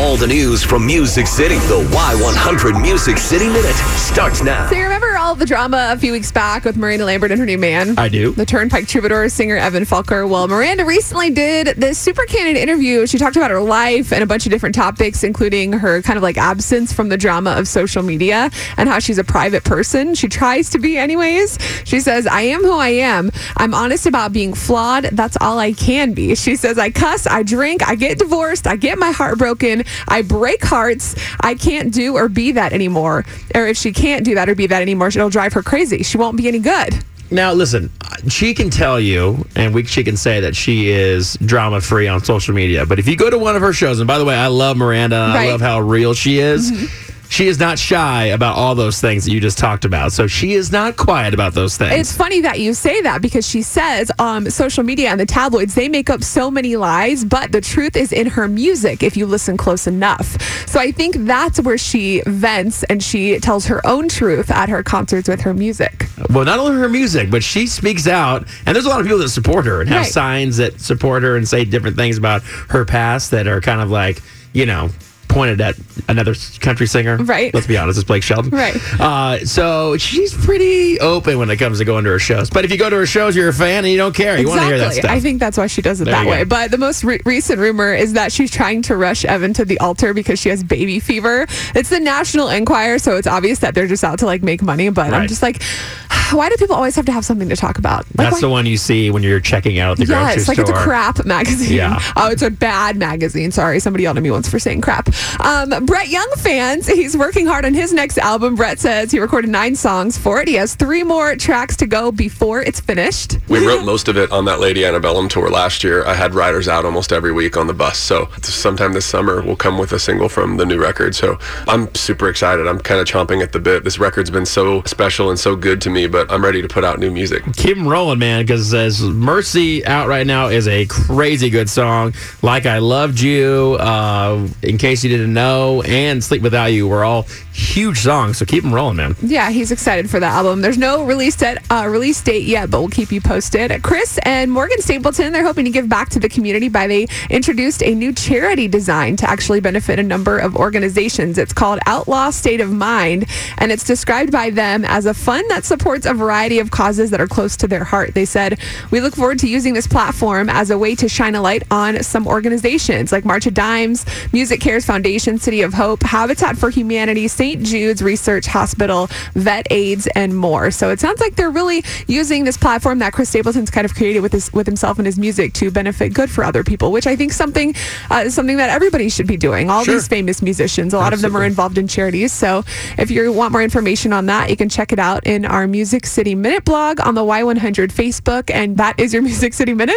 All the news from Music City. The Y100 Music City Minute starts now. So you remember all the drama a few weeks back with Miranda Lambert and her new man? I do. The Turnpike Troubadour singer Evan Felker. Well, Miranda recently did this super candid interview. She talked about her life and a bunch of different topics, including her kind of like absence from the drama of social media and how she's a private person. She tries to be, anyways. She says, I am who I am. I'm honest about being flawed. That's all I can be. She says, I cuss, I drink, I get divorced, I get my heart broken, I break hearts. I can't do or be that anymore. Or if she can't do that or be that anymore, it'll drive her crazy. She won't be any good. Now, listen, she can tell you, and we, she can say that she is drama free on social media. But if you go to one of her shows, and by the way, I love Miranda, and Right. I love how real she is. Mm-hmm. She is not shy about all those things that you just talked about. So she is not quiet about those things. It's funny that you say that because she says um, social media and the tabloids, they make up so many lies, but the truth is in her music if you listen close enough. So I think that's where she vents and she tells her own truth at her concerts with her music. Well, not only her music, but she speaks out, and there's a lot of people that support her and have Right. signs that support her and say different things about her past that are kind of like, you know, pointed at another country singer. Right. Let's be honest, it's Blake Shelton. Right. Uh, so she's pretty open when it comes to going to her shows. But if you go to her shows, you're a fan and you don't care. You want to hear that stuff. I think that's why she does it There that way. go. But the most re- recent rumor is that she's trying to rush Evan to the altar because she has baby fever. It's the National Enquirer, so it's obvious that they're just out to like make money. But I'm just like, why do people always have to have something to talk about? Like, That's why- the one you see when you're checking out the grocery Yes, like store. it's a crap magazine. Yeah. Oh, it's a bad magazine. Sorry, somebody yelled at me once for saying crap. Um, Brett Young fans, he's working hard on his next album. Brett says he recorded nine songs for it. He has three more tracks to go before it's finished. We wrote most of it on that Lady Antebellum tour last year. I had riders out almost every week on the bus. So sometime this summer, we'll come with a single from the new record. So I'm super excited. I'm kind of chomping at the bit. This record's been so special and so good to me, but I'm ready to put out new music. Keep 'em rolling, man, because as Mercy out right now is a crazy good song. Like I Loved You, uh, in case you didn't know, and Sleep Without You were all huge songs. So keep them rolling, man. Yeah, he's excited for the album. There's no release date, uh, release date yet, but we'll keep you posted. Chris and Morgan Stapleton, they're hoping to give back to the community by they introduced a new charity design to actually benefit a number of organizations. It's called Outlaw State of Mind, and it's described by them as a fund that supports a variety of causes that are close to their heart. They said, "We look forward to using this platform as a way to shine a light on some organizations like March of Dimes, MusiCares Foundation, City of Hope, Habitat for Humanity, St. Jude's Research Hospital, VetsAid, and more. So it sounds like they're really using this platform that Chris Stapleton's kind of created with his with himself and his music to benefit good for other people, which I think something uh, is something that everybody should be doing. All Sure. these famous musicians, a lot of them are involved in charities. So if you want more information on that, you can check it out in our Music City Minute blog on the Y100 Facebook, and that is your Music City Minute.